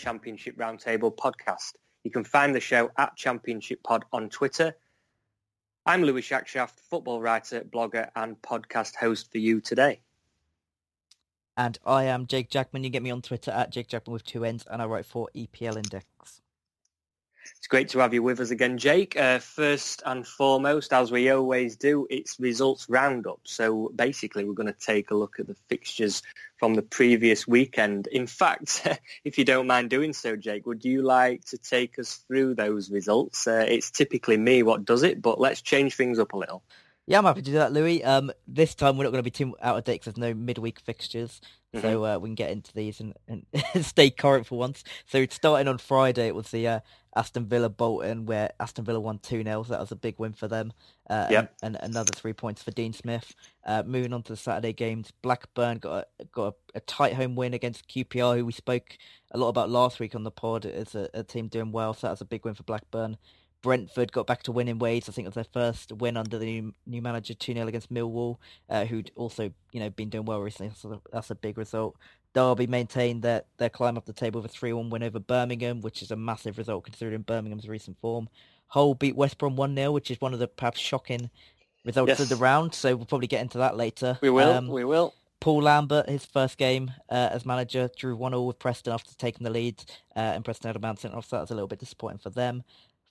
Championship Roundtable podcast. You can find the show at Championship Pod on Twitter. I'm Louis Shackshaft, football writer, blogger and podcast host for you today. And I am Jake Jackman. You can get me on Twitter at Jake Jackman with two N's, and I write for EPL Index. It's great to have you with us again, Jake. Uh, first and foremost, as we always do, it's results roundup. So basically, we're going to take a look at the fixtures from the previous weekend. In fact, if you don't mind doing so, Jake, would you like to take us through those results? Uh, it's typically me what does it, but let's change things up a little. Yeah, I'm happy to do that, Louis. Um, this time we're not going to be too out of date because there's no midweek fixtures, so uh, we can get into these and, and stay current for once. So starting on Friday, it was the uh, Aston Villa Bolton, where Aston Villa won 2 0, so that was a big win for them. Uh, Yep. and, and another three points for Dean Smith. Uh, moving on to the Saturday games, Blackburn got a, got a, a tight home win against QPR, who we spoke a lot about last week on the pod. It's a, a team doing well, so that was a big win for Blackburn. Brentford got back to winning ways. I think it was their first win under the new, new manager, 2-0 against Millwall, uh, who'd also, you know, been doing well recently. So that's a big result. Derby maintained their, their climb up the table with a 3-1 win over Birmingham, which is a massive result considering Birmingham's recent form. Hull beat West Brom 1-0, which is one of the perhaps shocking results Yes. of the round. So we'll probably get into that later. We will, Um, we will. Paul Lambert, his first game uh, as manager, drew 1 0 with Preston after taking the lead, uh, and Preston had a man sent off, so that was a little bit disappointing for them.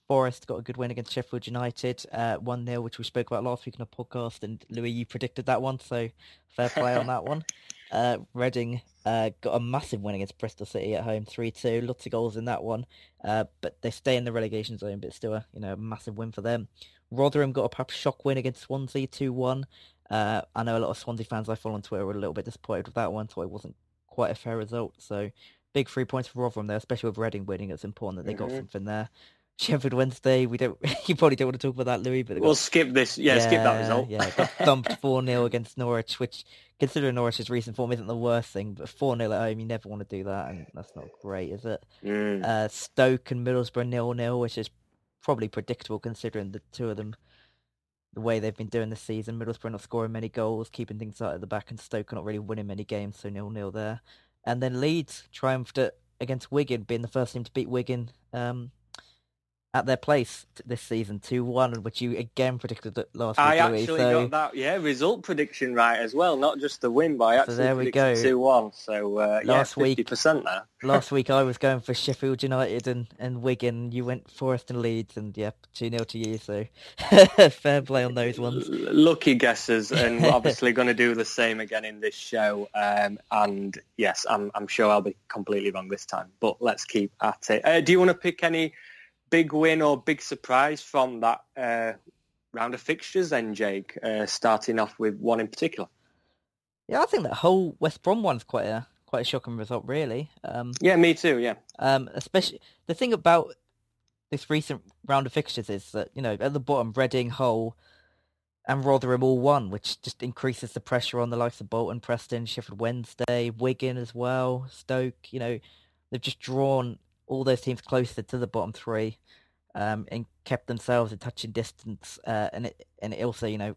Forest got a good win against Sheffield United, uh, 1 0, which we spoke about last week in a podcast, and Louis, you predicted that one, so fair play on that one. Uh, Reading uh, got a massive win against Bristol City at home, 3 2, lots of goals in that one, uh, but they stay in the relegation zone, but still a you know a massive win for them. Rotherham got a perhaps shock win against Swansea, 2 1. Uh, I know a lot of Swansea fans I follow on Twitter were a little bit disappointed with that one, so it wasn't quite a fair result. So big three points for Rotherham there, especially with Reading winning. It's important that they got Mhm. something there. Sheffield Wednesday, we don't. You probably don't want to talk about that, Louis, but We'll skip this. Yeah, skip that result. Yeah, got thumped four 0 against Norwich, which considering Norwich's recent form isn't the worst thing, but four 0 at home, you never want to do that, and that's not great, is it? Mm. Uh, Stoke and Middlesbrough nil nil, which is probably predictable considering the two of them, the way they've been doing this season. Middlesbrough not scoring many goals, keeping things out at the back, and Stoke not really winning many games, so nil nil there. And then Leeds triumphed at, against Wigan, being the first team to beat Wigan um, at their place this season, two one, which you again predicted that last week. I actually so... got that, yeah, result prediction right as well, not just the win, but I So actually there we go. 2-1. So, uh, Last yeah, week- 50% now. Last week I was going for Sheffield United and, and Wigan. You went Forest and Leeds, and yep, 2 0 to you. So fair play on those ones. L- Lucky guesses, and obviously going to do the same again in this show. Um, and yes, I'm, I'm sure I'll be completely wrong this time, but let's keep at it. Uh, do you want to pick any big win or big surprise from that uh, round of fixtures then, Jake? Uh, starting off with one in particular. Yeah, I think that whole West Brom one's quite a quite a shocking result, really. Um, Yeah, me too. Yeah. um, especially the thing about this recent round of fixtures is that you know at the bottom, Reading, Hull, and Rotherham all won, which just increases the pressure on the likes of Bolton, Preston, Sheffield Wednesday, Wigan as well, Stoke. You know, they've just drawn all those teams closer to the bottom three, um, and kept themselves in touching distance. Uh, and it and it also, you know,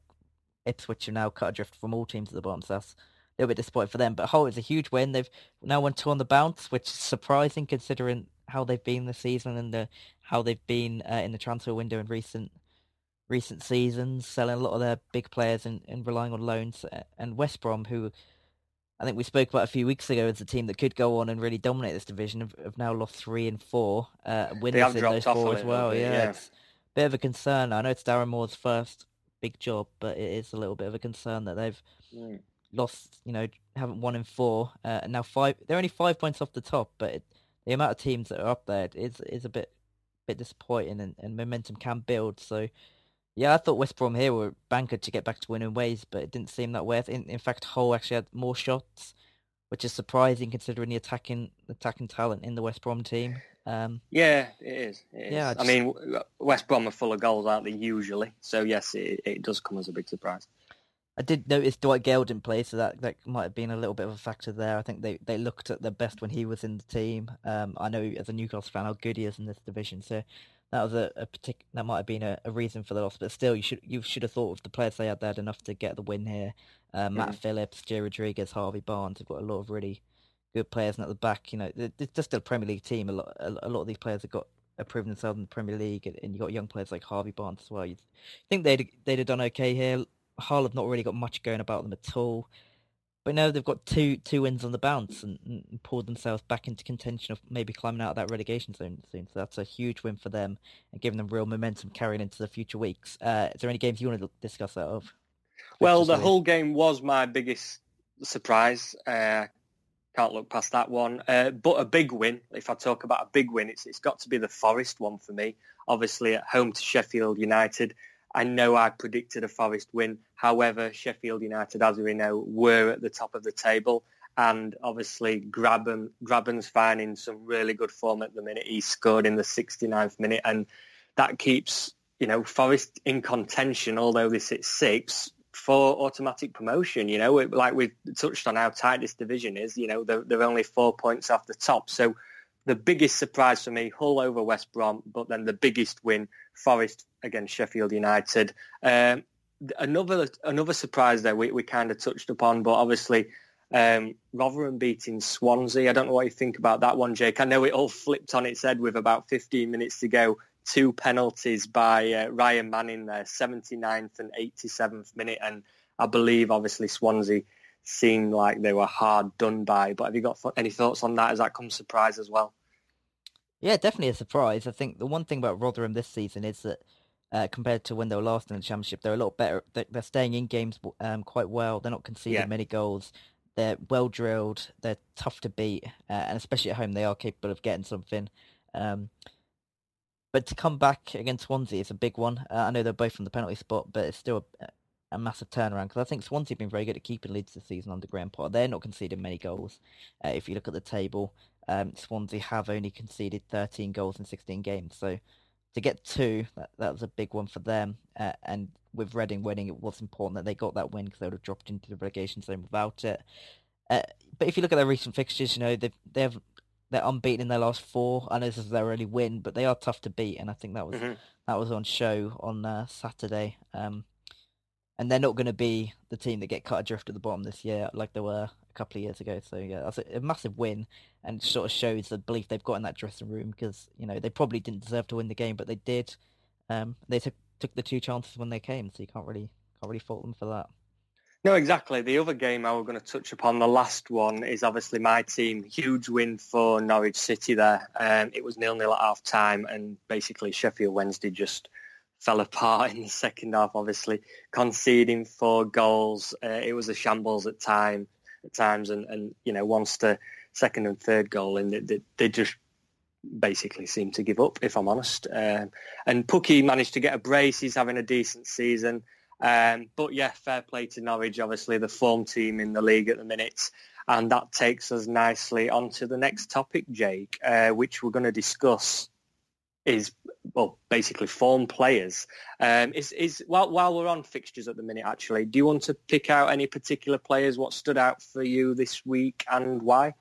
Ipswich are now cut adrift from all teams at the bottom, so that's a little bit disappointing for them. But Hull is a huge win. They've now won two on the bounce, which is surprising considering how they've been this season and the, how they've been uh, in the transfer window in recent recent seasons, selling a lot of their big players and, and relying on loans. Uh, And West Brom, who I think we spoke about a few weeks ago as a team that could go on and really dominate this division, have, have now lost three and four. Uh, winners in those four as well. bit, yeah, yeah. it's a bit of a concern. I know it's Darren Moore's first big job, but it is a little bit of a concern that they've Mm. lost, you know, haven't won in four, uh, and now five. They're only five points off the top, but it, the amount of teams that are up there is is a bit bit disappointing, and, and momentum can build. So, yeah, I thought West Brom here were bankered to get back to winning ways, but it didn't seem that way. In, in fact, Hull actually had more shots, which is surprising considering the attacking attacking talent in the West Brom team. Um, Yeah, it is. It is. Yeah, I I just- mean, West Brom are full of goals, aren't they? Usually, so yes, it, it does come as a big surprise. I did notice Dwight Gayle didn't play, so that, that might have been a little bit of a factor there. I think they, they looked at their best when he was in the team. Um, I know as a Newcastle fan how good he is in this division, so that was a, a partic- that might have been a, a reason for the loss. But still, you should you should have thought of the players they had they had enough to get the win here. Uh, Matt Phillips, Jay Rodriguez, Harvey Barnes They've got a lot of really good players, and at the back, you know, it's just a Premier League team. A lot a, a lot of these players have got have proven themselves in the Premier League, and, and you got young players like Harvey Barnes as well. You think they'd they'd have done okay here. Hull have not really got much going about them at all. But now they've got two two wins on the bounce and, and pulled themselves back into contention of maybe climbing out of that relegation zone soon. So that's a huge win for them and giving them real momentum carrying into the future weeks. Uh, is there any games you want to discuss that of? Well, the whole game was my biggest surprise. Uh, can't look past that one. Uh, but a big win. If I talk about a big win, it's it's got to be the Forest one for me. Obviously, at home to Sheffield United. I know I predicted a Forest win. However, Sheffield United, as we know, were at the top of the table. And obviously, Grabban, Grabban's finding some really good form at the minute. He scored in the 69th minute, and that keeps you know Forest in contention. Although they sit sixth, for automatic promotion. You know, It- like we've touched on how tight this division is. You know, they're, they're only four points off the top. So the biggest surprise for me, Hull over West Brom, but then the biggest win, Forest against Sheffield United. Um, another another surprise there we, we kind of touched upon, but obviously um, Rotherham beating Swansea. I don't know what you think about that one, Jake. I know it all flipped on its head with about 15 minutes to go. Two penalties by uh, Ryan Manning there, 79th and 87th minute. And I believe, obviously, Swansea seemed like they were hard done by. But have you got any thoughts on that? Has that come surprise as well? Yeah, definitely a surprise. I think the one thing about Rotherham this season is that uh, compared to when they were last in the championship, they're a lot better. They're, staying in games um, quite well. They're not conceding Yeah. many goals. They're well drilled. They're tough to beat, uh, and especially at home, they are capable of getting something. Um, but to come back against Swansea is a big one. Uh, I know they're both from the penalty spot, but it's still a, a massive turnaround because I think Swansea have been very good at keeping leads this season under Graham Potter. They're not conceding many goals. Uh, if you look at the table, um, Swansea have only conceded 13 goals in 16 games. So to get two, that, that was a big one for them. Uh, and with Reading winning, it was important that they got that win because they would have dropped into the relegation zone without it. Uh, but if you look at their recent fixtures, you know they've they've they're unbeaten in their last four. I know this is their only win, but they are tough to beat, and I think that was Mhm. that was on show on uh, Saturday. Um, and they're not going to be the team that get cut adrift at the bottom this year like they were a couple of years ago. So yeah, that's a, a massive win, and sort of shows the belief they've got in that dressing room because you know they probably didn't deserve to win the game, but they did. Um, they took took the two chances when they came, so you can't really can't really fault them for that. No, exactly. The other game I was going to touch upon, the last one, is obviously my team. Huge win for Norwich City there. Um, it was nil-nil at half-time, and basically Sheffield Wednesday just fell apart in the second half, obviously, conceding four goals. Uh, it was a shambles at time at times, and, and you know, once the second and third goal in, they, they just basically seemed to give up, if I'm honest. Um, and Pukki managed to get a brace. He's having a decent season. Um, but yeah, fair play to Norwich, obviously the form team in the league at the minute. And that takes us nicely on to the next topic, Jake, uh, which we're going to discuss is, well, basically form players. Um, is, is while, while we're on fixtures at the minute, actually, do you want to pick out any particular players, what stood out for you this week and why?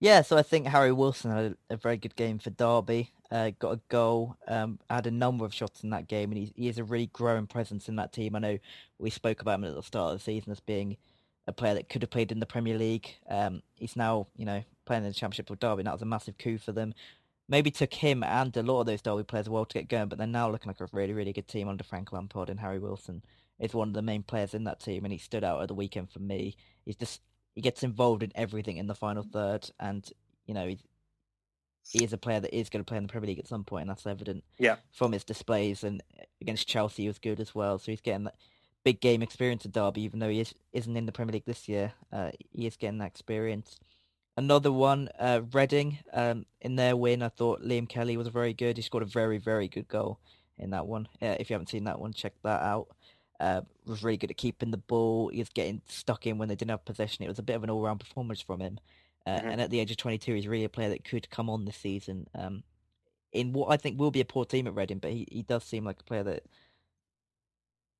Yeah, so I think Harry Wilson had a, a very good game for Derby. Uh, got a goal, um, had a number of shots in that game, and he, he is a really growing presence in that team. I know we spoke about him at the start of the season as being a player that could have played in the Premier League. Um, he's now, you know, playing in the Championship with Derby, and that was a massive coup for them. Maybe took him and a lot of those Derby players a while to get going, but they're now looking like a really, really good team under Frank Lampard, and Harry Wilson is one of the main players in that team, and he stood out at the weekend for me. He's just he gets involved in everything in the final third, and you know, he, he is a player that is going to play in the Premier League at some point, and that's evident Yeah. from his displays. And against Chelsea, he was good as well. So he's getting that big game experience at Derby, even though he is, isn't in the Premier League this year. Uh, he is getting that experience. Another one, uh, Reading. Um, in their win, I thought Liam Kelly was very good. He scored a very, very good goal in that one. Uh, if you haven't seen that one, check that out. Uh, was really good at keeping the ball. He was getting stuck in when they didn't have possession. It was a bit of an all-round performance from him. Uh, Mhm. And at the age of 22, he's really a player that could come on this season. Um, in what I think will be a poor team at Reading, but he, he does seem like a player that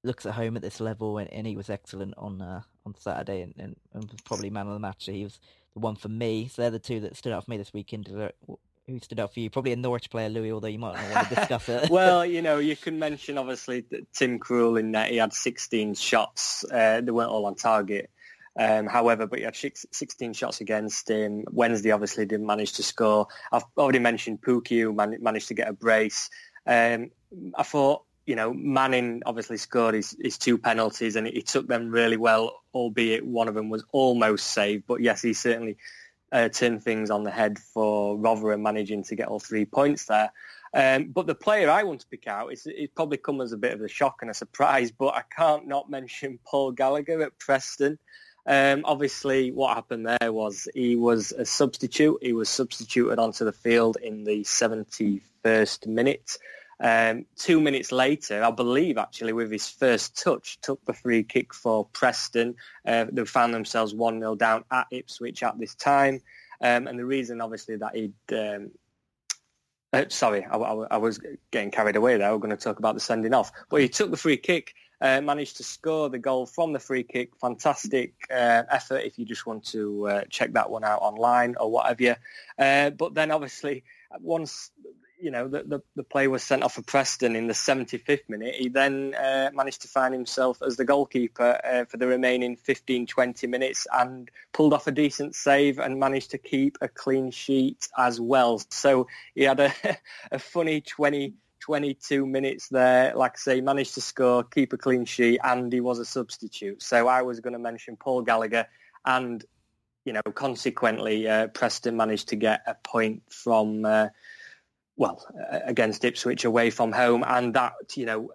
looks at home at this level, and, and he was excellent on uh, on Saturday, and, and, and was probably man of the match. He was the one for me. So they're the two that stood out for me this weekend. Who stood out for you? Probably a Norwich player, Louis, although you might not want to discuss it. well, you know, you can mention obviously that Tim Krul in net. He had 16 shots. Uh, they weren't all on target. Um, however, but he had 16 shots against him. Wednesday obviously didn't manage to score. I've already mentioned Pukki who man- managed to get a brace. Um, I thought, you know, Manning obviously scored his, his two penalties and he took them really well, albeit one of them was almost saved. But yes, he certainly uh, turned things on the head for Rotherham managing to get all three points there. Um, but the player I want to pick out, it's probably come as a bit of a shock and a surprise, but I can't not mention Paul Gallagher at Preston. Um, obviously, what happened there was he was a substitute. He was substituted onto the field in the 71st minute. Um, two minutes later, I believe actually with his first touch, took the free kick for Preston. Uh, they found themselves 1-0 down at Ipswich at this time. Um, and the reason obviously that he'd... Um, uh, sorry, I, I- I was getting carried away there. We're going to talk about the sending off. But he took the free kick, uh, managed to score the goal from the free kick. Fantastic uh, effort if you just want to uh, check that one out online or whatever. Uh, but then obviously once you know the, the, the play was sent off for Preston in the 75th minute, he then uh, managed to find himself as the goalkeeper uh, for the remaining 15, 20 minutes and pulled off a decent save and managed to keep a clean sheet as well. So he had a, a funny 20, 22 minutes there. Like I say, managed to score, keep a clean sheet, and he was a substitute. So I was going to mention Paul Gallagher and you know, consequently, uh, Preston managed to get a point from, uh, well, against Ipswich away from home, and that, you know,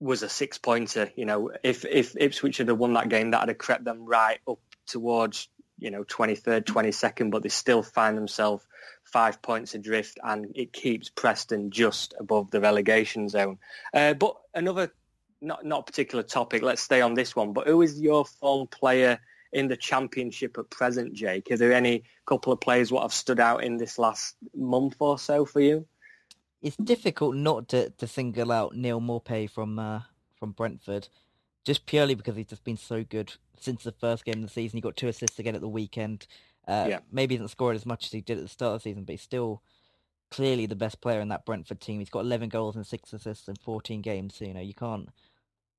was a six-pointer. You know, if if Ipswich had won that game, that would have crept them right up towards, you know, 23rd, 22nd, but they still find themselves five points adrift, and it keeps Preston just above the relegation zone. Uh, but another, not not particular topic. Let's stay on this one. But who is your form player? In the championship at present, Jake? Are there any couple of players what have stood out in this last month or so for you? it's difficult not to, to single out Neal Maupay from uh, from Brentford, just purely because he's just been so good since the first game of the season. He got two assists again at the weekend. Uh, Yeah. Maybe he hasn't scored as much as he did at the start of the season, but he's still clearly the best player in that Brentford team. He's got 11 goals and six assists in 14 games. So you know you can't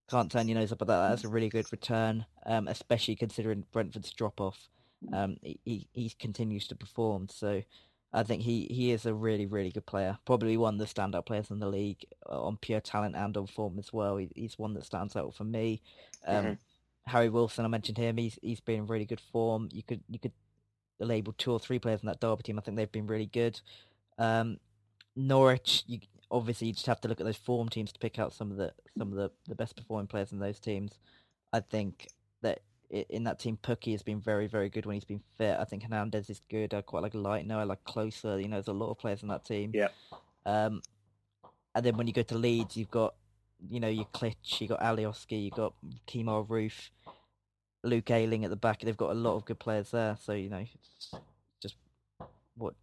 can't turn your nose up at that. That's a really good return, um, especially considering Brentford's drop off. Um, he, he he continues to perform. So I think he, he is a really, really good player. Probably one of the standout players in the league uh, on pure talent and on form as well. He, he's one that stands out for me. Um, Mhm. Harry Wilson, I mentioned him. He's he's been in really good form. You could you could label two or three players in that Derby team. I think they've been really good. Um, Norwich, you obviously you just have to look at those form teams to pick out some of the some of the, the best performing players in those teams. I think that in that team, Pukki has been very, very good when he's been fit. I think Hernandez is good. I quite like Light. No, I like Klose. You know, there's a lot of players in that team. Yeah. Um, and then when you go to Leeds, you've got, you know, your Klich, you got Alioski, you got Kemar Roofe, Luke Ayling at the back. They've got a lot of good players there. So you know, it's just what,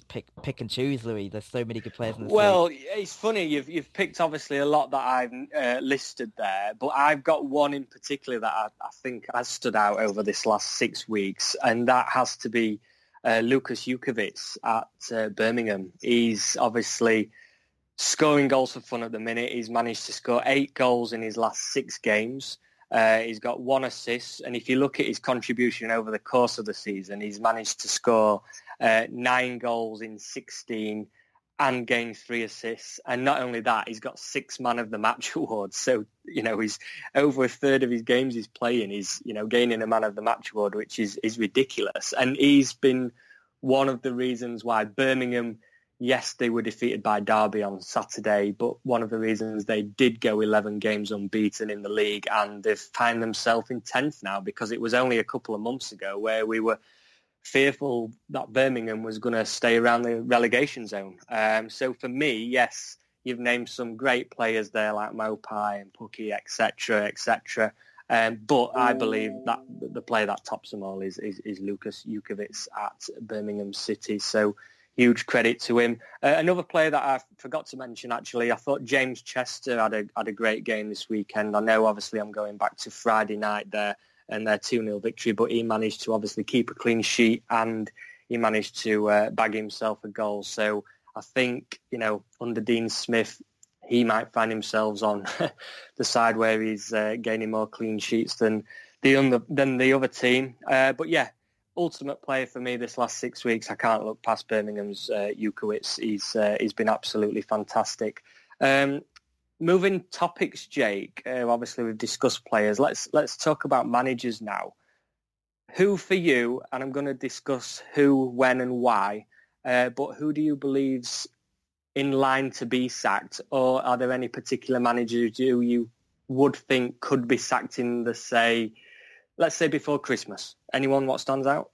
pick pick and choose, Louis. There's so many good players in league. Well, it's funny you've you've picked obviously a lot that I've uh, listed there, but I've got one in particular that I, I think has stood out over this last six weeks, and that has to be uh, Lukas Jutkiewicz at uh, Birmingham. He's obviously scoring goals for fun at the minute. He's managed to score eight goals in his last six games. Uh, he's got one assist, and if you look at his contribution over the course of the season, he's managed to score uh, nine goals in 16 and gain three assists. And not only that, he's got six man of the match awards. So, you know, he's over a third of his games he's playing. He's, you know, gaining a man of the match award, which is, is ridiculous. And he's been one of the reasons why Birmingham, yes, they were defeated by Derby on Saturday, but one of the reasons they did go 11 games unbeaten in the league and they've found themselves in 10th now because it was only a couple of months ago where we were fearful that Birmingham was going to stay around the relegation zone. Um, so for me, yes, you've named some great players there like Maupay and Pukki, etc., etc. Um, but I believe that the player that tops them all is, is, is Lukas Jutkiewicz at Birmingham City. So huge credit to him. Uh, another player that I forgot to mention, actually, I thought James Chester had a had a great game this weekend. I know, obviously, I'm going back to Friday night there and their 2-0 victory, but he managed to obviously keep a clean sheet and he managed to uh, bag himself a goal. So I think, you know, under Dean Smith, he might find himself on the side where he's uh, gaining more clean sheets than the other, than the other team. Uh, but yeah, ultimate player for me this last six weeks. I can't look past Birmingham's uh, Jutkiewicz. He's uh, he's been absolutely fantastic. Um, moving topics, Jake. Uh, obviously, we've discussed players. Let's let's talk about managers now. Who for you? And I'm going to discuss who, when, and why. Uh, but who do you believe's in line to be sacked, or are there any particular managers who you would think could be sacked in the say, let's say before Christmas? Anyone what stands out?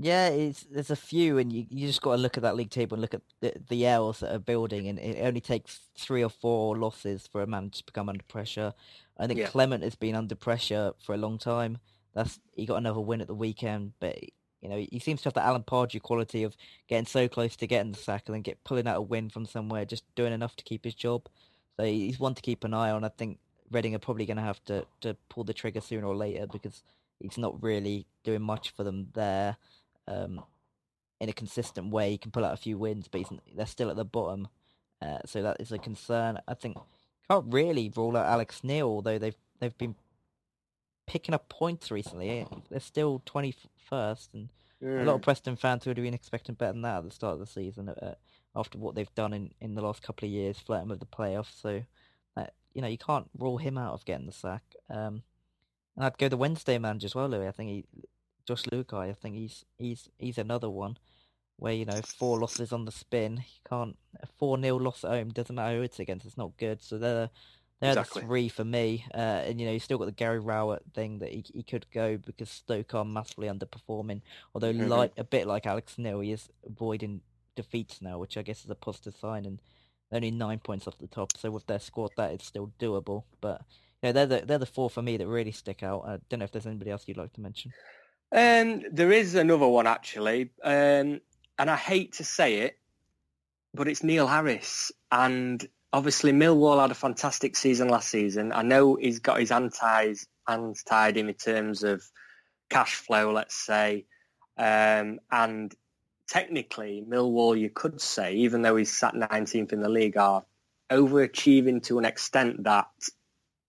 Yeah, it's, there's a few, and you, you just got to look at that league table and look at the, the L's that are building, and it only takes three or four losses for a man to become under pressure. I think Yeah. Clement has been under pressure for a long time. That's he got another win at the weekend, but you know he seems to have the Alan Pardew quality of getting so close to getting the sack and then get pulling out a win from somewhere, just doing enough to keep his job. So he's one to keep an eye on. I think Reading are probably going to have to to pull the trigger sooner or later because he's not really doing much for them there um, in a consistent way. He can pull out a few wins, but he's, they're still at the bottom, uh, so that is a concern. I think can't really rule out Alex Neil, although they've they've been picking up points recently. They're still twenty first, and a lot of Preston fans would have been expecting better than that at the start of the season. Uh, after what they've done in, in the last couple of years, flirting with the playoffs, so uh, you know you can't rule him out of getting the sack. Um, and I'd go the Wednesday manager as well, Louis. I think he, Josh Luhukay. I think he's he's he's another one where you know four losses on the spin. You can't a four 0 loss at home doesn't matter who it's against. It's not good. So they're they're Exactly. the three for me. Uh, and you know you still got the Gary Rowett thing that he he could go because Stoke are massively underperforming. Although Mhm. like a bit like Alex Neil, he is avoiding defeats now, which I guess is a positive sign. And only nine points off the top, so with their squad, that is still doable. But you know, they're the they're the four for me that really stick out. I don't know if there's anybody else you'd like to mention. Um, there is another one actually, um, and I hate to say it, but it's Neil Harris. And obviously, Millwall had a fantastic season last season. I know he's got his hands tied, hands tied in terms of cash flow, let's say, um, and technically, Millwall, you could say, even though he's sat 19th in the league, are overachieving to an extent that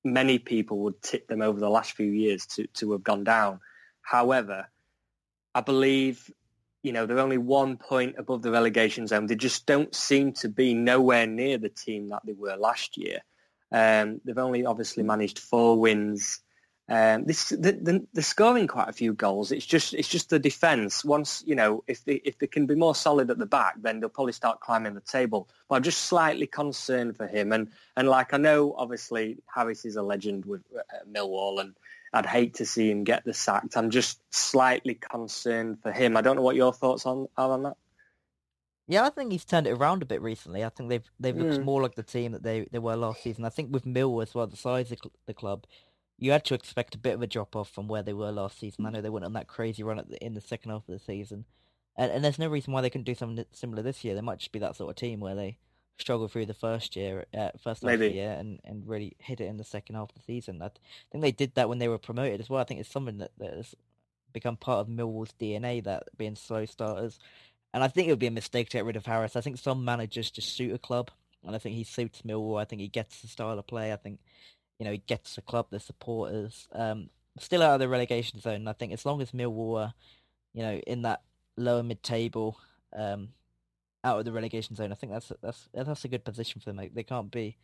many people would tip them over the last few years to, to have gone down. However, I believe, you know, they're only one point above the relegation zone. They just don't seem to be nowhere near the team that they were last year. Um, they've only obviously managed four wins. Um, this, the, the, they're scoring quite a few goals. It's just it's just the defence. Once you know, if they if they can be more solid at the back, then they'll probably start climbing the table. But I'm just slightly concerned for him. And and like I know, obviously Harris is a legend with uh, Millwall, and I'd hate to see him get the sacked. I'm just slightly concerned for him. I don't know what your thoughts on are on that. Yeah, I think he's turned it around a bit recently. I think they've they've looked Mm. more like the team that they, they were last season. I think with Mill as well, the size of the club, you had to expect a bit of a drop off from where they were last season. I know they went on that crazy run at the, in the second half of the season, and, and there's no reason why they couldn't do something similar this year. They might just be that sort of team where they struggle through the first year, uh, first half of the Maybe. year, and, and really hit it in the second half of the season. I th- think they did that when they were promoted as well. I think it's something that, that has become part of Millwall's DNA, that being slow starters. And I think it would be a mistake to get rid of Harris. I think some managers just suit a club, and I think he suits Millwall. I think he gets the style of play. I think you know he gets the club, the supporters. Um, still out of the relegation zone. I think as long as Millwall are, you know, in that lower mid-table, um, out of the relegation zone, I think that's that's that's a good position for them. Like, they can't be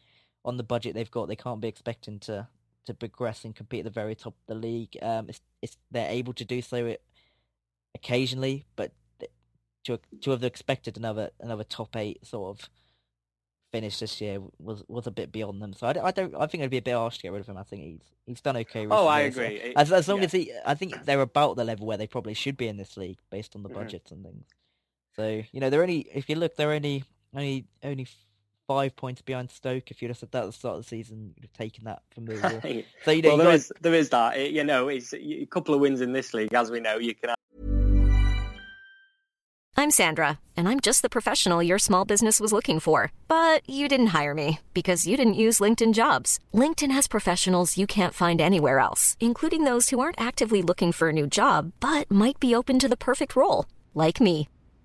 on the budget they've got. They can't be expecting to to progress and compete at the very top of the league. Um, it's, it's they're able to do so it occasionally, but to to have expected another another top eight sort of finish this year was was a bit beyond them. So I, don't- I don't. I think it'd be a bit harsh to get rid of him. I think he's he's done okay. Oh, I recently, so agree. It- As as long yeah. as he, I think they're about the level where they probably should be in this league based on the Mhm. budgets and things. So you know they're only if you look they're only only only five points behind Stoke. If you'd have said that at the start of the season, you'd have taken that from Millwall. so you know well, you there got is there is that. It- you know, it's a couple of wins in this league, as we know. You can I'm Sandra, and I'm just the professional your small business was looking for. But you didn't hire me because you didn't use LinkedIn jobs. LinkedIn has professionals you can't find anywhere else, including those who aren't actively looking for a new job but might be open to the perfect role, like me.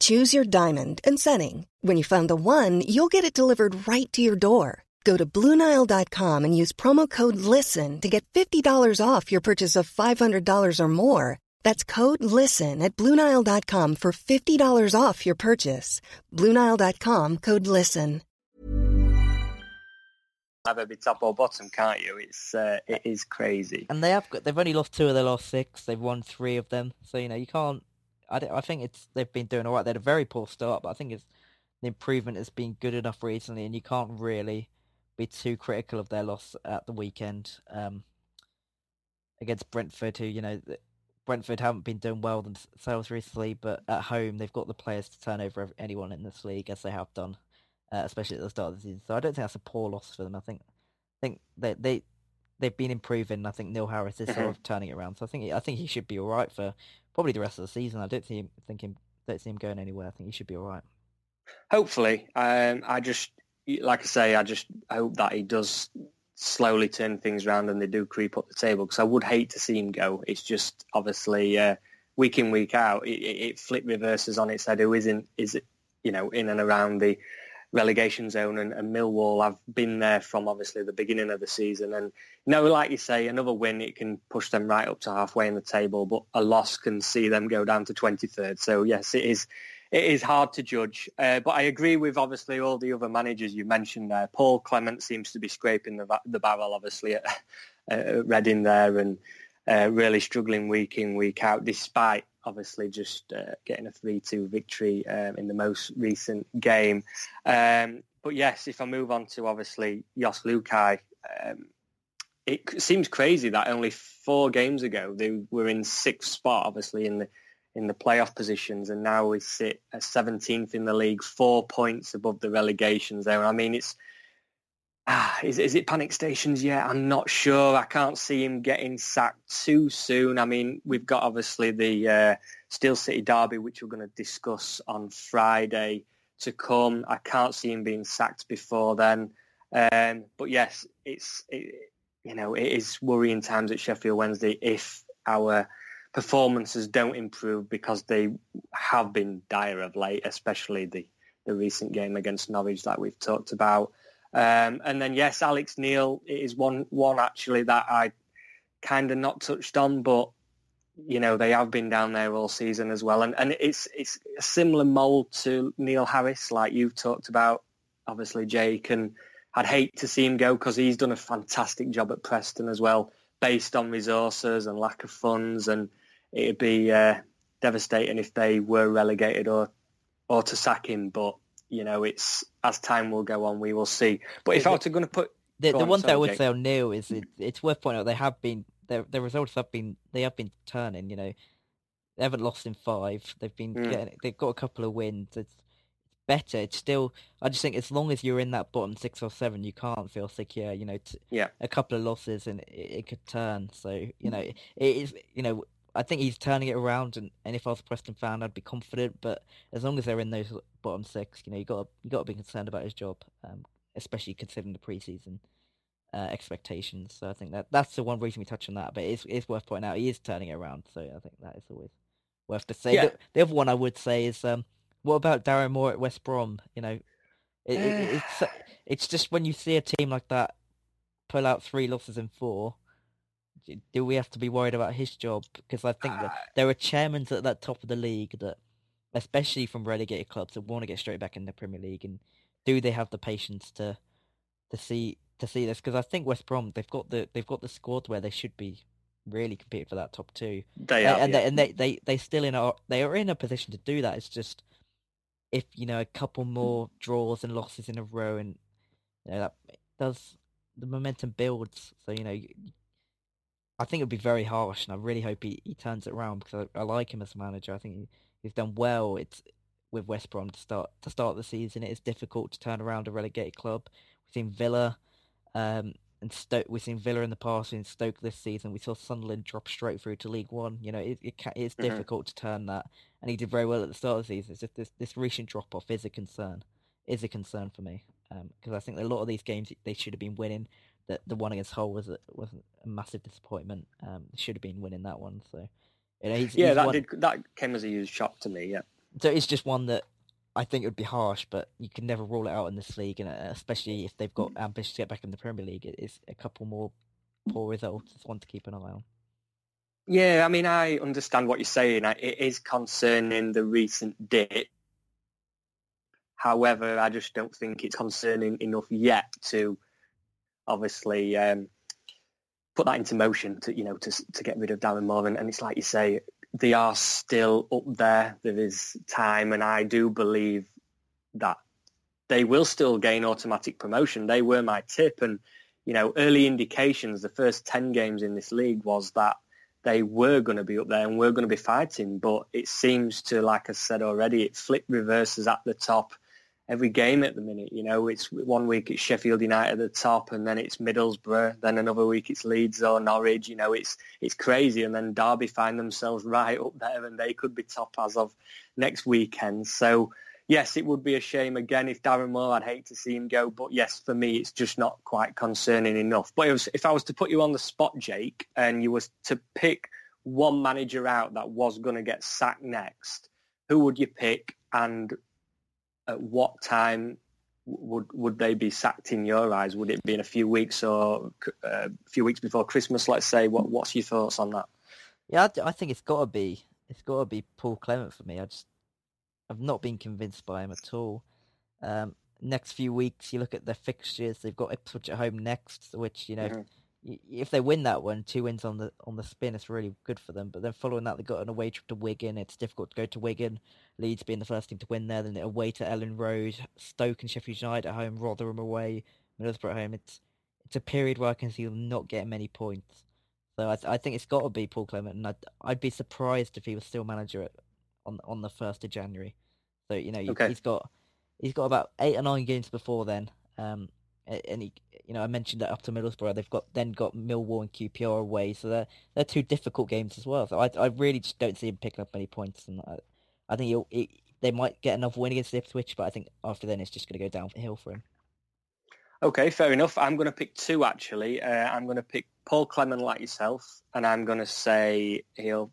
Choose your diamond and setting. When you find the one, you'll get it delivered right to your door. Go to Bluenile.com and use promo code LISTEN to get $50 off your purchase of $500 or more. That's code LISTEN at Bluenile.com for $50 off your purchase. Bluenile.com code LISTEN. either be top or bottom, can't you? It's uh, it is crazy. and they have got they've only lost two of their last six. They've won three of them. So you know you can't. I, I think it's they've been doing all right. They had a very poor start, but I think it's the improvement has been good enough recently, and you can't really be too critical of their loss at the weekend um, against Brentford, who you know Brentford haven't been doing well themselves recently, but at home they've got the players to turn over anyone in this league as they have done, uh, especially at the start of the season. So I don't think that's a poor loss for them. I think I think they they they've been improving. I think Neil Harris is sort Mhm. of turning it around. So I think I think he should be all right for probably the rest of the season. I don't see him think him don't see him going anywhere. I think he should be all right. Hopefully, um, I just like I say, I just hope that he does slowly turn things around and they do creep up the table because I would hate to see him go. It's just obviously uh, week in week out, it, it, it flip reverses on its head. Who isn't is it you know in and around the relegation zone and, and Millwall have been there from obviously the beginning of the season. And you know like you say another win it can push them right up to halfway in the table but a loss can see them go down to 23rd so yes it is it is hard to judge. Uh, but I agree with obviously all the other managers you mentioned there. Paul Clement seems to be scraping the, the barrel obviously at, at Reading there. And uh, really struggling week in week out despite obviously just uh, getting a 3-2 victory um, in the most recent game um, but yes, if I move on to obviously Jos Luhukay, um, it seems crazy that only four games ago they were in sixth spot, obviously in the in the playoff positions, and now we sit at 17th in the league, four points above the relegation zone. I mean, it's ah, is is it panic stations yet? I'm not sure. I can't see him getting sacked too soon. I mean, we've got obviously the uh, Steel City derby, which we're going to discuss on Friday to come. I can't see him being sacked before then. Um, but yes, it's it, you know it is worrying times at Sheffield Wednesday if our performances don't improve because they have been dire of late, especially the the recent game against Norwich that we've talked about. Um, and then yes, Alex Neil is one one actually that I kind of not touched on, but you know they have been down there all season as well, and and it's it's a similar mold to Neil Harris, like you've talked about, obviously Jake, and I'd hate to see him go because he's done a fantastic job at Preston as well, based on resources and lack of funds, and it'd be uh, devastating if they were relegated or or to sack him, but. You know, it's as time will go on, we will see. But if I were to going to put The, the on, one thing I would Jake. say on Neil is it, it's worth pointing out they have been their their results have been they have been turning. You know, they haven't lost in five. They've been Mm. getting they've got a couple of wins. It's better. It's still I just think as long as you're in that bottom six or seven, you can't feel secure. You know, t- Yeah. a couple of losses and it, it could turn. So you know, it is you know. I think he's turning it around, and, and if I was a Preston fan, I'd be confident. But as long as they're in those bottom six, you know, you got you got to be concerned about his job, um, especially considering the preseason uh, expectations. So I think that that's the one reason we touch on that. But it's it's worth pointing out he is turning it around. So I think that is always worth to say. Yeah. The, the other one I would say is um, what about Darren Moore at West Brom? You know, it, it, it's it's just when you see a team like that pull out three losses in four, do we have to be worried about his job? Because I think that uh, there are chairmen at that top of the league that, especially from relegated clubs, that want to get straight back in the Premier League, and do they have the patience to to see to see this? Because I think West Brom they've got the they've got the squad where they should be really competing for that top two. They A- have, and yeah. they, and they they they still in a they are in a position to do that. It's just if you know a couple more draws and losses in a row, and you know that does the momentum builds. So you know, I think it would be very harsh, and I really hope he, he turns it around because I, I like him as a manager. I think he, he's done well. It's with West Brom to start to start the season. It is difficult to turn around a relegated club. We've seen Villa, um, and Stoke. We've seen Villa in the past. In Stoke this season, we saw Sunderland drop straight through to League One. You know, it, it ca- it's Mhm. difficult to turn that, and he did very well at the start of the season. It's just this this recent drop off is a concern, is a concern for me because I think a lot of these games they should have been winning. That the one against Hull was a, was a massive disappointment. Um, they should have been winning that one. So, you know, he's, yeah, he's that one- did that came as a huge shock to me. Yeah. so it's just one that I think it would be harsh, but you can never rule it out in this league, and uh, especially if they've got ambition to get back in the Premier League, it is a couple more poor results. It's one to keep an eye on. Yeah, I mean, I understand what you're saying. It is concerning the recent dip. However, I just don't think it's concerning enough yet to obviously um, put that into motion to you know to to get rid of Darren Moore. And, and it's like you say, they are still up there. There is time, and I do believe that they will still gain automatic promotion. They were my tip, and you know, early indications. The first ten games in this league was that they were going to be up there and were going to be fighting. But it seems to, like I said already, it flip reverses at the top every game at the minute. You know, it's one week it's Sheffield United at the top, and then it's Middlesbrough. Then another week it's Leeds or Norwich. You know, it's it's crazy. And then Derby find themselves right up there, and they could be top as of next weekend. So. Yes, it would be a shame again if Darren Moore. I'd hate to see him go, but yes, for me, it's just not quite concerning enough. But if I was to put you on the spot, Jake, and you was to pick one manager out that was going to get sacked next, who would you pick, and at what time would would they be sacked in your eyes? Would it be in a few weeks or uh, a few weeks before Christmas? Let's say. What What's your thoughts on that? Yeah, I, think it's got to be it's got to be Paul Clement for me. I just I've not been convinced by him at all. Um, next few weeks, you look at their fixtures. They've got Ipswich at home next, which you know, Mhm. If they win that one, two wins on the on the spin, it's really good for them. But then following that, they've got an away trip to Wigan. It's difficult to go to Wigan. Leeds being the first team to win there, then away to Elland Road, Stoke and Sheffield United at home, Rotherham away, Middlesbrough at home. It's it's a period where I can see them not getting many points. So I, th- I think it's got to be Paul Clement, and I'd, I'd be surprised if he was still manager at, on on the first of January. So you know Okay. he's got he's got about eight or nine games before then. Um, and he, you know, I mentioned that up to Middlesbrough, they've got then got Millwall and QPR away, so they're they're two difficult games as well. So I I really just don't see him picking up any points, and I, I think he'll, he they might get another win against Ipswich, but I think after then it's just going to go downhill for him. Okay, fair enough. I'm going to pick two actually. Uh, I'm going to pick Paul Clement like yourself, and I'm going to say he'll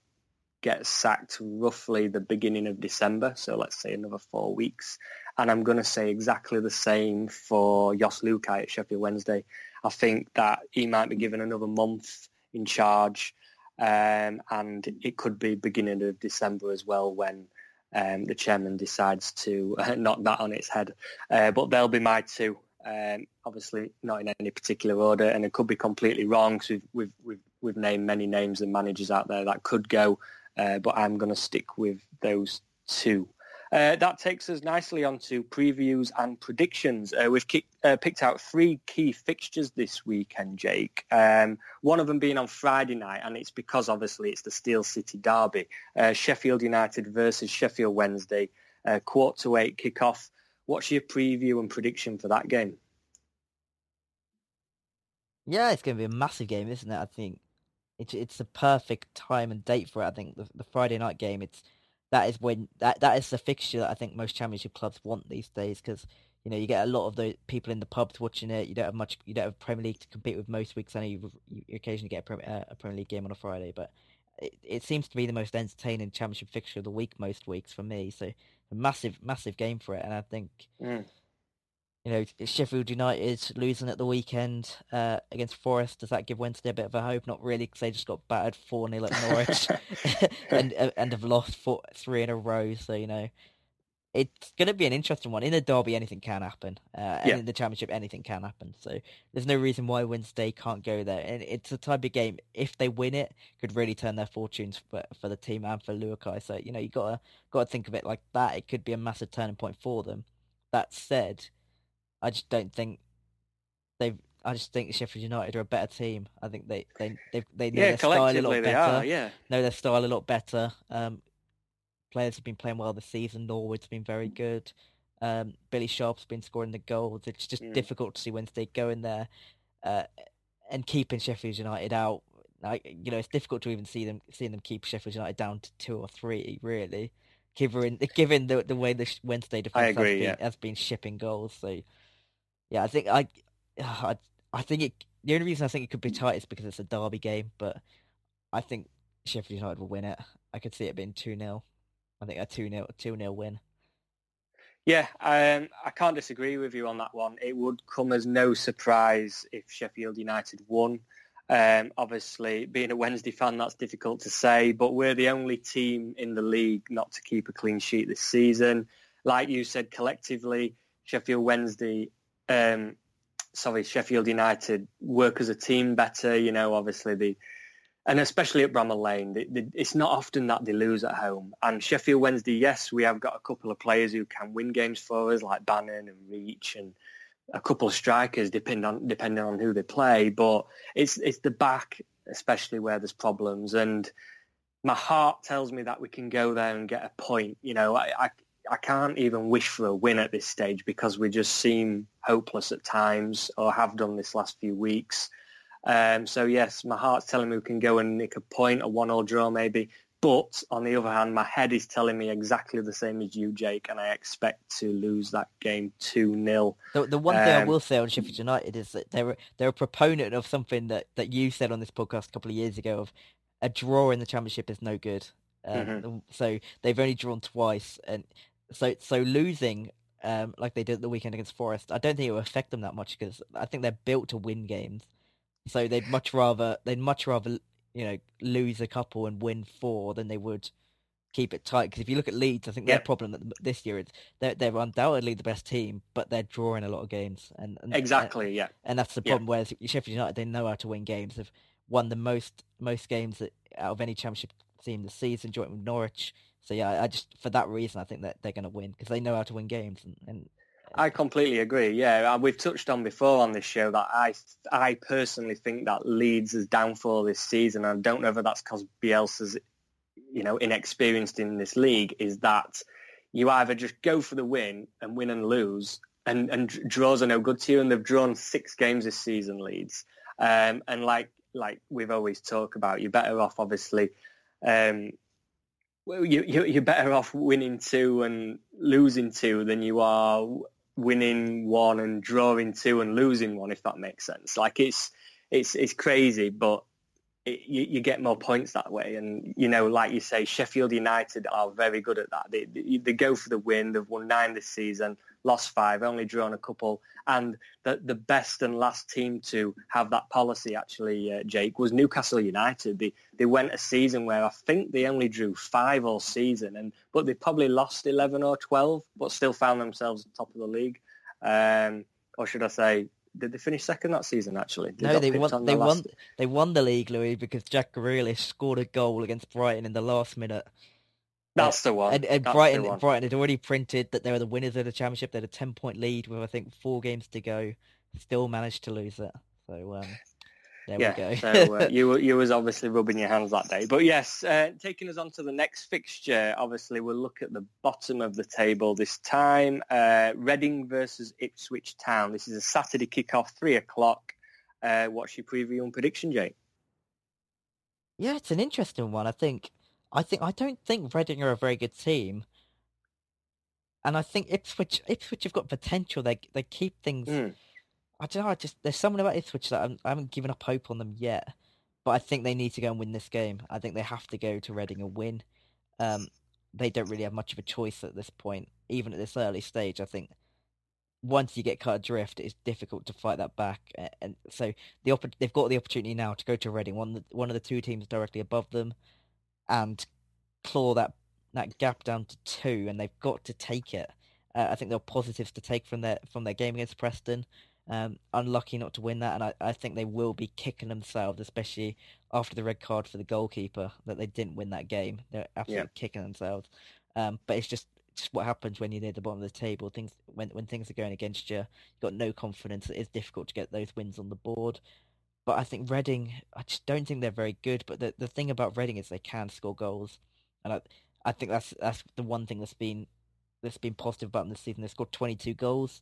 get sacked roughly the beginning of December. So let's say another four weeks. And I'm going to say exactly the same for Jos Luhukay at Sheffield Wednesday. I think that he might be given another month in charge, um, and it could be beginning of December as well when um, the chairman decides to uh, knock that on its head. Uh, but they'll be my two. Um, obviously, not in any particular order, and it could be completely wrong. We've we've we've, we've named many names and managers out there that could go, uh, but I'm going to stick with those two. Uh, that takes us nicely onto previews and predictions. Uh, we've kick, uh, picked out three key fixtures this weekend, Jake. Um, one of them being on Friday night, and it's because obviously it's the Steel City Derby. Uh, Sheffield United versus Sheffield Wednesday, uh, quarter to eight kickoff. What's your preview and prediction for that game? Yeah, it's going to be a massive game, isn't it? I think it's it's the perfect time and date for it. I think the, the Friday night game. It's that is when that that is the fixture that I think most championship clubs want these days because you know you get a lot of the people in the pubs watching it. You don't have much. You don't have Premier League to compete with most weeks. I know you, occasionally get a Premier, uh, a Premier League game on a Friday, but it, it seems to be the most entertaining championship fixture of the week most weeks for me. So a massive massive game for it, and I think Mm. You know, Sheffield United losing at the weekend uh, against Forest. Does that give Wednesday a bit of a hope? Not really, because they just got battered four 0 at Norwich, and uh, and have lost four, three in a row. So you know, it's going to be an interesting one. In a derby, anything can happen, uh, and Yeah. in the Championship, anything can happen. So there's no reason why Wednesday can't go there. And it's a type of game. If they win it, could really turn their fortunes for for the team and for Luhukay. So you know, you gotta gotta think of it like that. It could be a massive turning point for them. That said, I just don't think they've. I just think Sheffield United are a better team. I think they they they they know Yeah, their style a lot collectively they better. are. Yeah. Know their style a lot better. Um, players have been playing well this season. Norwood's been very good. Um, Billy Sharp's been scoring the goals. It's just Mm. difficult to see Wednesday going there uh, and keeping Sheffield United out. Like you know, it's difficult to even see them seeing them keep Sheffield United down to two or three. Really, given given the the way the Wednesday defense agree, has, been, yeah. has been shipping goals. So yeah, I think I, I I think it. The only reason I think it could be tight is because it's a derby game, but I think Sheffield United will win it. I could see it being two 0 I think a two 0 two 0 win. Yeah, um, I can't disagree with you on that one. It would come as no surprise if Sheffield United won. Um, obviously, being a Wednesday fan, that's difficult to say, but we're the only team in the league not to keep a clean sheet this season. Like you said, collectively, Sheffield Wednesday, um, sorry, Sheffield United work as a team better. You know, obviously the and especially at Bramall Lane, it's not often that they lose at home. And Sheffield Wednesday, yes, we have got a couple of players who can win games for us, like Bannan and Reach, and a couple of strikers, depending on depending on who they play. But it's it's the back, especially where there's problems. And my heart tells me that we can go there and get a point. You know, I, I I can't even wish for a win at this stage because we just seem hopeless at times, or have done this last few weeks. Um, so yes, my heart's telling me we can go and nick a point, a one-all draw maybe. But on the other hand, my head is telling me exactly the same as you, Jake, and I expect to lose that game two 0 The the one thing I Um, will say on Sheffield United is that they're they're a proponent of something that, that you said on this podcast a couple of years ago of a draw in the championship is no good. Um, Mhm. So they've only drawn twice, and so so losing um, like they did the weekend against Forest, I don't think it will affect them that much because I think they're built to win games. So they'd much rather they'd much rather you know lose a couple and win four than they would keep it tight. Because if you look at Leeds, I think their problem this year is they're they're undoubtedly the best team, but they're drawing a lot of games, and, and Exactly, yeah. and that's the Yeah. problem. Whereas Sheffield United, they know how to win games. They've won the most most games that, out of any championship team this season, joint with Norwich. So yeah, I, just for that reason, I think that they're going to win because they know how to win games. And, and I completely agree. Yeah, uh, we've touched on before on this show that I, I personally think that Leeds is downfall this season. I don't know whether that's because Bielsa's, you know, inexperienced in this league. Is that you either just go for the win and win and lose, and and draws are no good to you. And they've drawn six games this season, Leeds. Um, and like like we've always talked about, you're better off obviously. Um, well, you, you, you're better off winning two and losing two than you are winning one and drawing two and losing one, if that makes sense. Like it's it's it's crazy, but it, you, you get more points that way. And you know, like you say, Sheffield United are very good at that. They, they they go for the win. They've won nine this season, lost five, only drawn a couple. And the the best and last team to have that policy, actually, uh, Jake, was Newcastle United. They they went a season where I think they only drew five all season, and but they probably lost eleven or twelve, but still found themselves top of the league. Um, or should I say, did they finish second that season? Actually, no, they won. on They the won. last- They won the league, Louis, because Jack Grealish scored a goal against Brighton in the last minute. That's the one. And, and Brighton, one. Brighton had already printed that they were the winners of the championship. They had a ten-point lead with I think four games to go. Still managed to lose it. So um, there yeah, we go. so uh, you were- you was obviously rubbing your hands that day. But yes, uh, taking us on to the next fixture, obviously we'll look at the bottom of the table this time. Uh, Reading versus Ipswich Town. This is a Saturday kickoff, three o'clock. Uh, what's your preview and prediction, Jake? Yeah, it's an interesting one. I think. I think I don't think Reading are a very good team, and I think Ipswich Ipswich have got potential. They they keep things. Mm. I don't know. I just there's something about Ipswich that I'm, I haven't given up hope on them yet, but I think they need to go and win this game. I think they have to go to Reading and win. Um, they don't really have much of a choice at this point, even at this early stage. I think once you get cut adrift, it's difficult to fight that back. And so the opp- they've got the opportunity now to go to Reading, one of the, one of the two teams directly above them, and claw that that gap down to two, and they've got to take it. Uh, I think there are positives to take from their from their game against Preston. Um, unlucky not to win that, and I, I think they will be kicking themselves, especially after the red card for the goalkeeper that they didn't win that game. They're absolutely kicking themselves. Um, but it's just just what happens when you're near the bottom of the table. Things when when things are going against you, you've got no confidence. It is difficult to get those wins on the board. But I think Reading, I just don't think they're very good. But the the thing about Reading is they can score goals, and I I think that's that's the one thing that's been that's been positive about them this season. They scored 22 goals,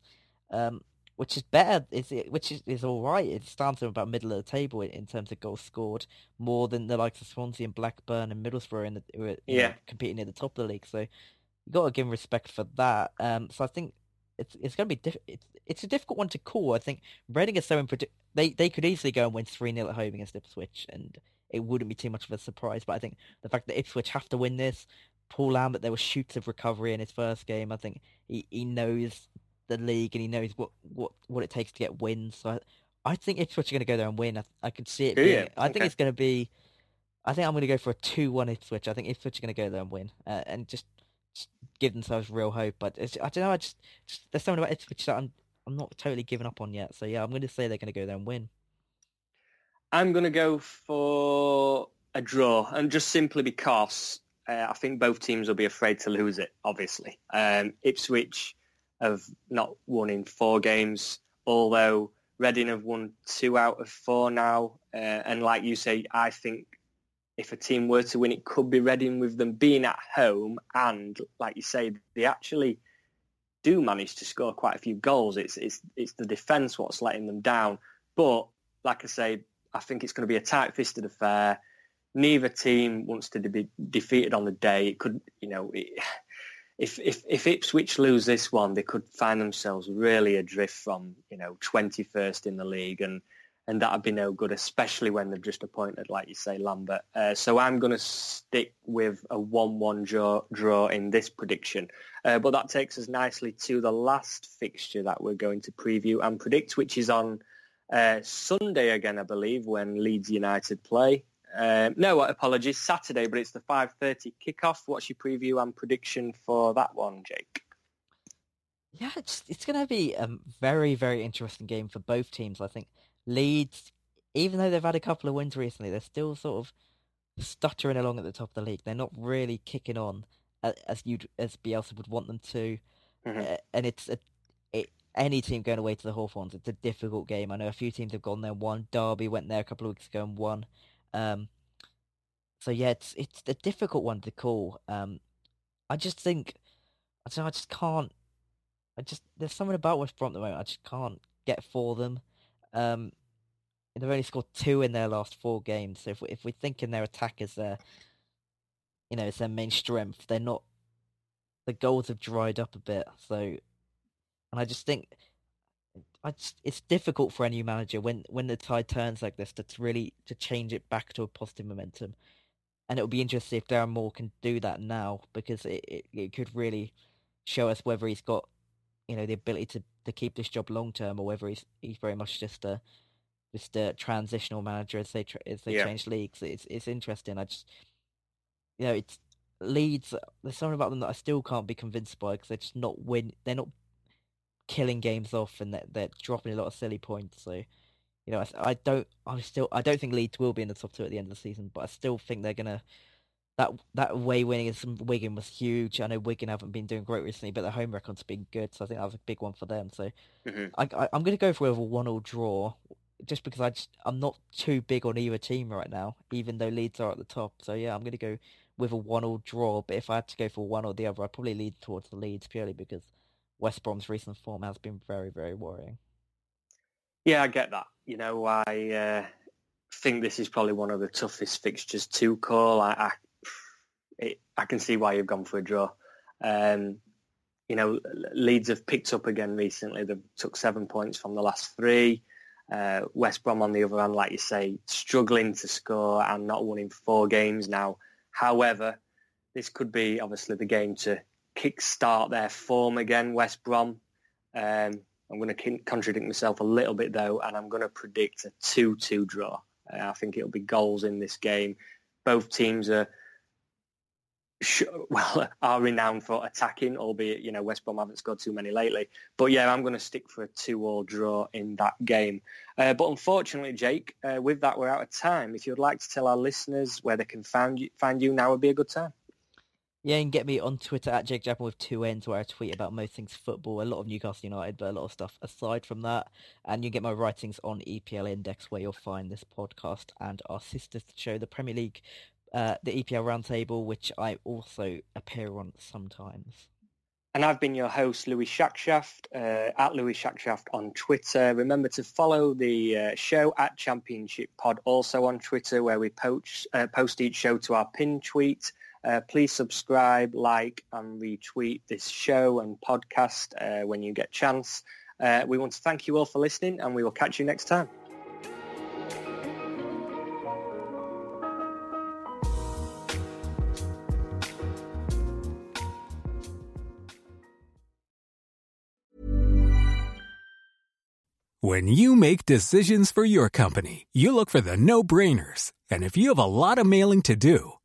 um, which is better. Is it? Which is, is all right. It stands them about middle of the table in, in terms of goals scored, more than the likes of Swansea and Blackburn and Middlesbrough in the, who are, you know, competing near the top of the league. So you got to give them respect for that. Um, so I think it's it's going to be diff- it's it's a difficult one to call. I think Reading is so unpredict. They they could easily go and win three 0 at home against Ipswich, and it wouldn't be too much of a surprise. But I think the fact that Ipswich have to win this, Paul Lambert, there were shoots of recovery in his first game. I think he, he knows the league and he knows what, what, what it takes to get wins. So I, I think Ipswich are going to go there and win. I, I could see it. Do being? I think it's going to be. I think I'm going to go for a two-one Ipswich. I think Ipswich are going to go there and win, uh, and just, just give themselves real hope. But it's, I don't know. I just, just there's something about Ipswich that I'm I'm not totally giving up on yet. So yeah, I'm going to say they're going to go there and win. I'm going to go for a draw, and just simply because uh, I think both teams will be afraid to lose it. Obviously, um, Ipswich have not won in four games, although Reading have won two out of four now. Uh, and like you say, I think if a team were to win, it could be Reading with them being at home, and like you say, they actually do manage to score quite a few goals. It's it's it's the defence what's letting them down. But like I say, I think it's going to be a tight-fisted affair. Neither team wants to be defeated on the day. It could, you know, it, if if if Ipswich lose this one, they could find themselves really adrift from, you know, 21st in the league, and and that'd be no good, especially when they've just appointed, like you say, Lambert. Uh, so I'm going to stick with a 1-1 draw, draw in this prediction. Uh, but that takes us nicely to the last fixture that we're going to preview and predict, which is on uh, Sunday again, I believe, when Leeds United play. Um, no, apologies, Saturday, but it's the 5.30 kickoff. What's your preview and prediction for that one, Jake? Yeah, it's it's going to be a very very interesting game for both teams. I think Leeds, even though they've had a couple of wins recently, they're still sort of stuttering along at the top of the league. They're not really kicking on as you as Bielsa would want them to, Mhm. Uh, and it's a, it, any team going away to the Hawthorns. It's a difficult game. I know a few teams have gone there and won. Derby went there a couple of weeks ago and won. Um, so yeah, it's it's a difficult one to call. Um, I just think I don't know, I just can't. I just there's something about West Brom at the moment. I just can't get for them. Um, they've only scored two in their last four games. So if we, if we're thinking their attack is their, you know, it's their main strength, they're not. The goals have dried up a bit. So, and I just think, I just, it's difficult for any manager when when the tide turns like this to, to really to change it back to a positive momentum. And it'll be interesting if Darren Moore can do that now because it, it, it could really show us whether he's got you know the ability to, to keep this job long term or whether he's he's very much just a just a transitional manager as they tra- as they Yeah. change leagues. It's it's interesting. I just you know it's Leeds. There's something about them that I still can't be convinced by because they're just not win. They're not killing games off and they're, they're dropping a lot of silly points. So you know I, I don't I still I don't think Leeds will be in the top two at the end of the season, but I still think they're gonna that that away winning against Wigan was huge. I know Wigan haven't been doing great recently, but their home record's been good, so I think that was a big one for them. So Mhm. I, I I'm going to go for a one-all draw, just because I just I'm not too big on either team right now, even though Leeds are at the top. So yeah, I'm going to go with a one-all draw. But if I had to go for one or the other, I'd probably lead towards the Leeds purely because West Brom's recent form has been very very worrying. Yeah, I get that. You know, I uh, think this is probably one of the toughest fixtures to call. I, I, it, I can see why you've gone for a draw. Um, you know, Leeds have picked up again recently. They've took seven points from the last three. Uh, West Brom, on the other hand, like you say, struggling to score and not winning four games now. However, this could be obviously the game to kick-start their form again, West Brom. Um, I'm going to contradict myself a little bit though, and I'm going to predict a 2-2 draw. Uh, I think it'll be goals in this game. Both teams are well are renowned for attacking, albeit you know West Brom haven't scored too many lately. But yeah, I'm going to stick for a two-all draw in that game. Uh, but unfortunately, Jake, uh, with that we're out of time. If you'd like to tell our listeners where they can find you, find you now would be a good time. Yeah, you can get me on Twitter at Jake Japan with two N's, where I tweet about most things football, a lot of Newcastle United, but a lot of stuff aside from that. And you can get my writings on EPL Index, where you'll find this podcast and our sister show, the Premier League, uh, the EPL Roundtable, which I also appear on sometimes. And I've been your host, Louis Shackshaft, uh, at Louis Shackshaft on Twitter. Remember to follow the uh, show at Championship Pod, also on Twitter, where we post, uh, post each show to our pin tweet. Uh, please subscribe, like, and retweet this show and podcast uh, when you get chance. Uh, we want to thank you all for listening, and we will catch you next time. When you make decisions for your company, you look for the no-brainers. And if you have a lot of mailing to do,